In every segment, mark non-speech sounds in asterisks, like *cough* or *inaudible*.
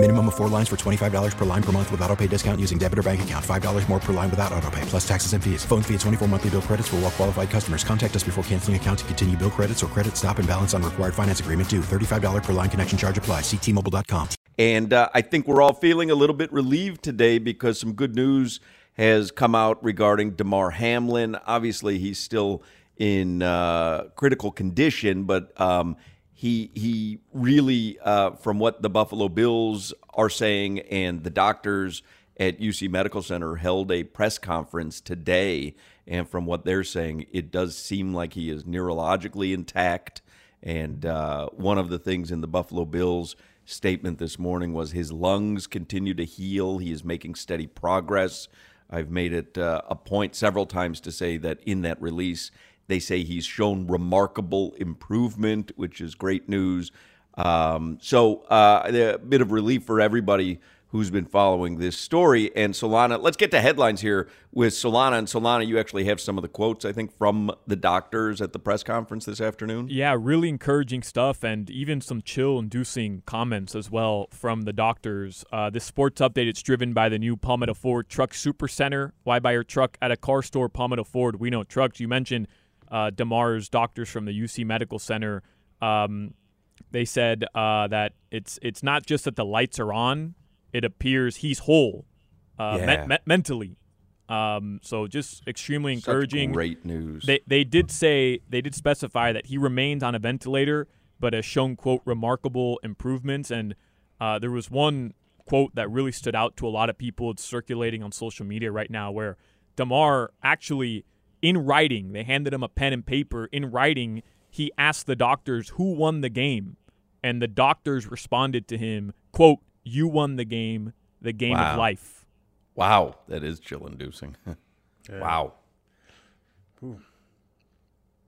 Minimum of four lines for $25 per line per month with auto pay discount using debit or bank account. $5 more per line without auto pay, plus taxes and fees. Phone fee at 24 monthly bill credits for all well qualified customers. Contact us before canceling account to continue bill credits or credit stop and balance on required finance agreement due. $35 per line connection charge apply. Ctmobile.com. And uh, I think we're all feeling a little bit relieved today because some good news has come out regarding Damar Hamlin. Obviously, he's still in uh, critical condition, but um, he he really, uh, from what the Buffalo Bills are saying and the doctors at UC Medical Center held a press conference today, and from what they're saying, it does seem like he is neurologically intact. And uh, one of the things in the Buffalo Bills statement this morning was his lungs continue to heal. He is making steady progress. I've made it uh, a point several times to say that in that release, they say he's shown remarkable improvement, which is great news. Um, so, uh, a bit of relief for everybody who's been following this story. And Solana, let's get to headlines here with Solana. And Solana, you actually have some of the quotes, I think, from the doctors at the press conference this afternoon. Yeah, really encouraging stuff, and even some chill inducing comments as well from the doctors. Uh, this sports update, it's driven by the new Palmetto Ford Truck Super Center. Why buy your truck at a car store, Palmetto Ford? We know trucks. You mentioned uh, Damar's doctors from the UC Medical Center. Um, they said uh, that it's it's not just that the lights are on; it appears he's whole, uh, Yeah. me- me- mentally. Um, so just extremely Such encouraging. great news. They they did say they did specify that he remains on a ventilator, but has shown quote remarkable improvements. And uh, there was one quote that really stood out to a lot of people. It's circulating on social media right now, where Damar actually in writing they handed him a pen and paper. In writing, he asked the doctors who won the game, and the doctors responded to him quote You won the game, the game Wow. of life. Wow, that is chill inducing. *laughs* Wow.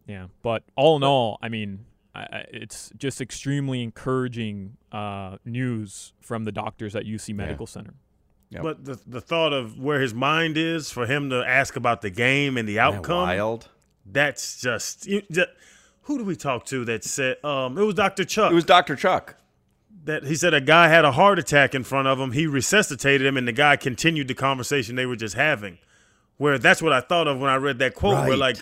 Yeah, but all in all, I mean, I, I- it's just extremely encouraging uh, news from the doctors at UC Medical Center. Yep. But the the thought of where his mind is for him to ask about the game and the Isn't that outcome, wild. that's just, you, ju- who do we talk to that said um it was Dr. Chuck It was Dr. Chuck. that he said a guy had a heart attack in front of him. He resuscitated him and the guy continued the conversation they were just having. Where that's what I thought of when I read that quote where Right. like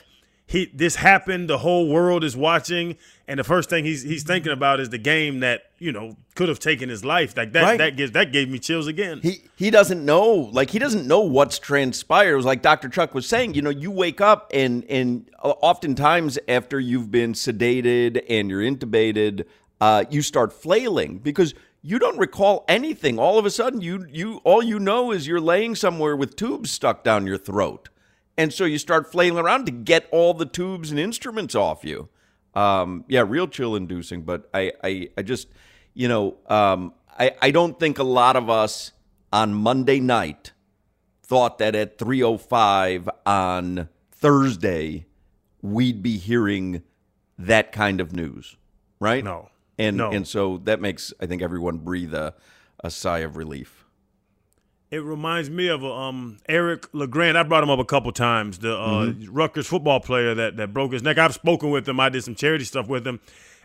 he this happened, the whole world is watching and the first thing he's he's thinking about is the game that, you know, could have taken his life. Like that Right. that gives that gave me chills again. He he doesn't know, like he doesn't know what's transpired. It was like Dr. Chuck was saying, you know, you wake up and and oftentimes after you've been sedated and you're intubated, uh, you start flailing because you don't recall anything. All of a sudden, you you all you know is you're laying somewhere with tubes stuck down your throat, and so you start flailing around to get all the tubes and instruments off you. Um, yeah, real chill inducing. But I, I, I just, you know, um, I, I don't think a lot of us on Monday night thought that at 3:05 on Thursday we'd be hearing that kind of news, right? No. And No. and so that makes I think everyone breathe a, a sigh of relief. It reminds me of um, Eric LeGrand. I brought him up a couple times. The uh, Rutgers football player that that broke his neck. I've spoken with him. I did some charity stuff with him,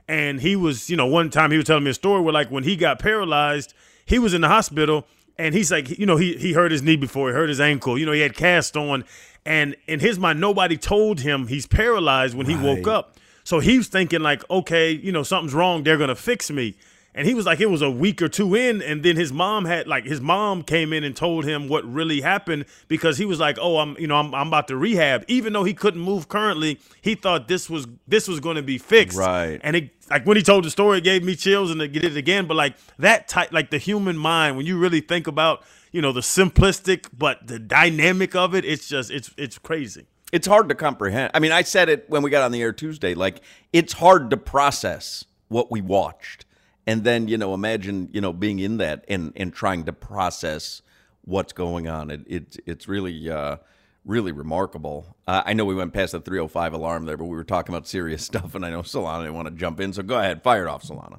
and he was, you know, one time he was telling me a story where like when he got paralyzed, he was in the hospital, and he's like, you know, he he hurt his knee before, he hurt his ankle. You know, he had cast on, and in his mind, nobody told him he's paralyzed when he woke up. So he was thinking like, okay, you know, something's wrong. They're gonna fix me. And he was like, it was a week or two in, and then his mom had like his mom came in and told him what really happened because he was like, oh, I'm you know I'm, I'm about to rehab. Even though he couldn't move currently, he thought this was this was going to be fixed. Right. And it like when he told the story, it gave me chills, and I did it again. But like that type, like the human mind, when you really think about you know the simplistic but the dynamic of it, it's just it's it's crazy. It's hard to comprehend. I mean, I said it when we got on the air Tuesday. Like, it's hard to process what we watched, and then you know, imagine you know being in that and and trying to process what's going on. It, it it's really uh, really remarkable. Uh, I know we went past the 305 alarm there, but we were talking about serious *laughs* stuff, and I know Solana didn't want to jump in, so go ahead, fire it off, Solana.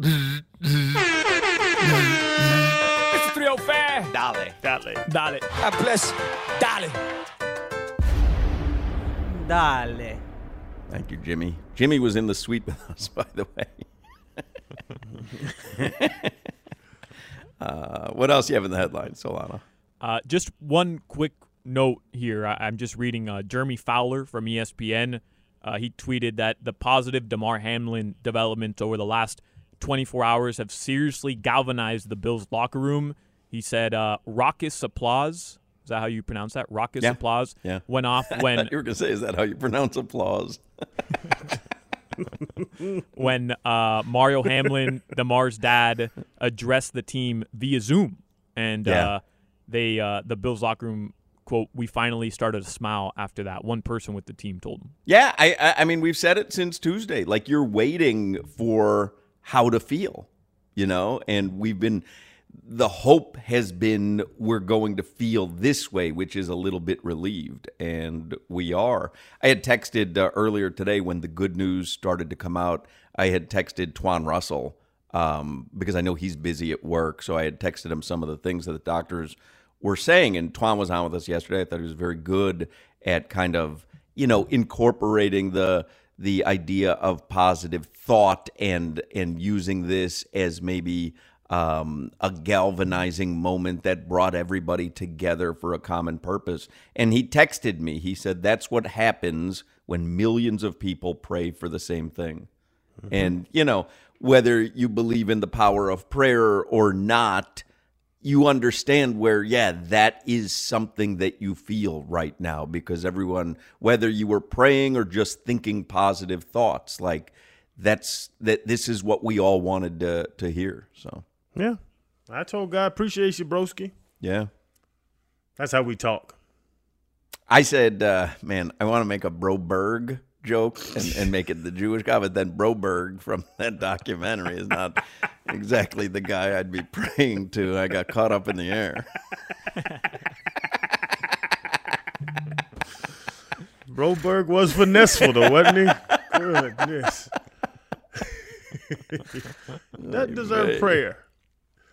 it's 305 dale Dale. Dale. God bless. Dale. Dale. Thank you, Jimmy. Jimmy was in the suite with us, *laughs* by the way. *laughs* uh, what else you have in the headlines, Solana? Uh, just one quick note here. I- I'm just reading uh, Jeremy Fowler from ESPN. Uh, he tweeted that the positive Damar Hamlin developments over the last 24 hours have seriously galvanized the Bills locker room. He said, uh, "Raucous applause." Is that how you pronounce that? Raucous Yeah. applause Yeah. went off *laughs* when you were going to say, is that how you pronounce applause? *laughs* *laughs* when uh, Mario Hamlin, Damar's dad, addressed the team via Zoom, and Yeah. uh, they uh, the Bills locker room quote: "We finally started to smile after that." One person with the team told him. Yeah, I, I I mean we've said it since Tuesday. Like you're waiting for how to feel, you know, and we've been the hope has been we're going to feel this way, which is a little bit relieved, and we are. I had texted uh, earlier today when the good news started to come out. I had texted Twan Russell um, because I know he's busy at work, so I had texted him some of the things that the doctors were saying. And Twan was on with us yesterday. I thought he was very good at kind of you know incorporating the the idea of positive thought and and using this as maybe um, a galvanizing moment that brought everybody together for a common purpose. And he texted me. He said, "That's what happens when millions of people pray for the same thing." And you know whether you believe in the power of prayer or not, you understand where yeah that is something that you feel right now because everyone whether you were praying or just thinking positive thoughts like that's that this is what we all wanted to to hear so Yeah. I told God, appreciate you, broski. yeah That's how we talk. i said uh man i want to make a broberg joke and, and make it the jewish guy but then broberg from *laughs* that documentary is not exactly the guy i'd be praying to i got caught up in the air Broberg was finesseful, though, wasn't he? *laughs* Goodness. *laughs* that deserved prayer.